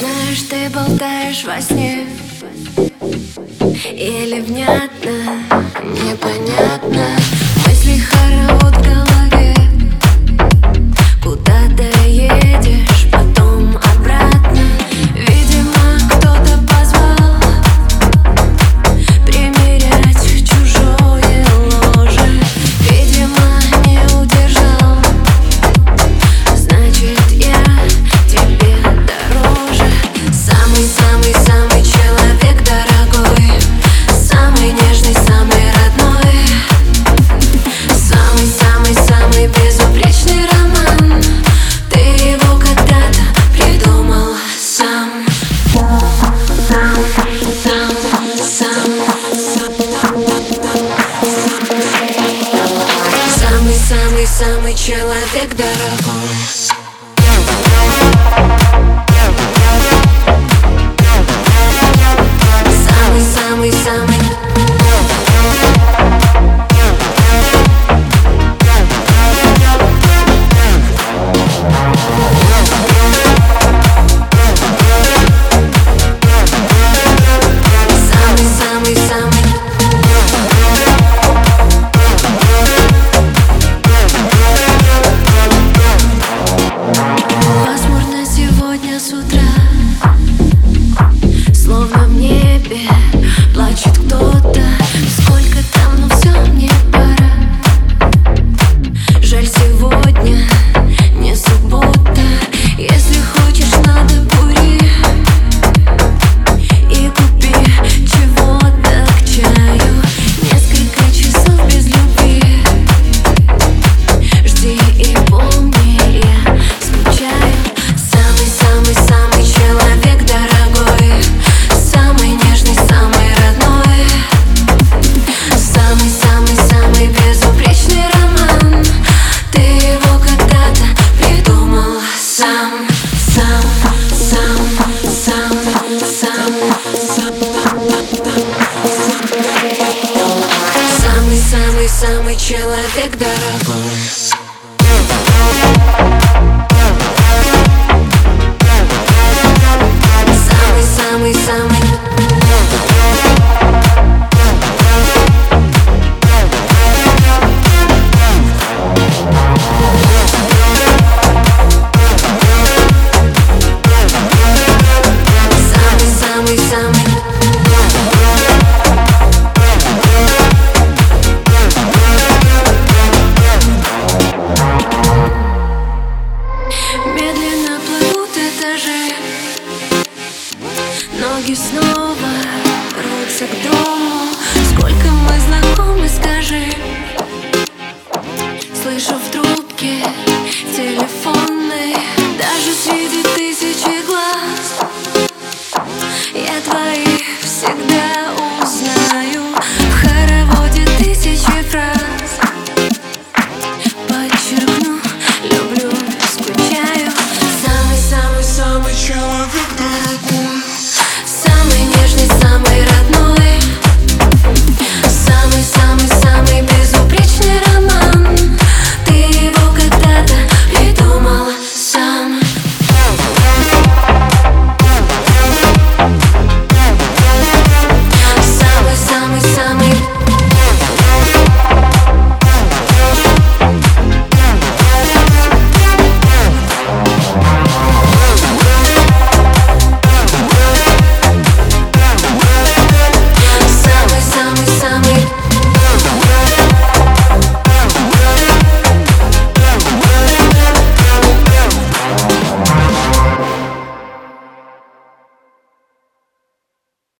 Знаешь, ты болтаешь во сне Или внятно, непонятно. навек, дорогой Самый-самый-самый человек дорог. Ноги снова рвутся к дому.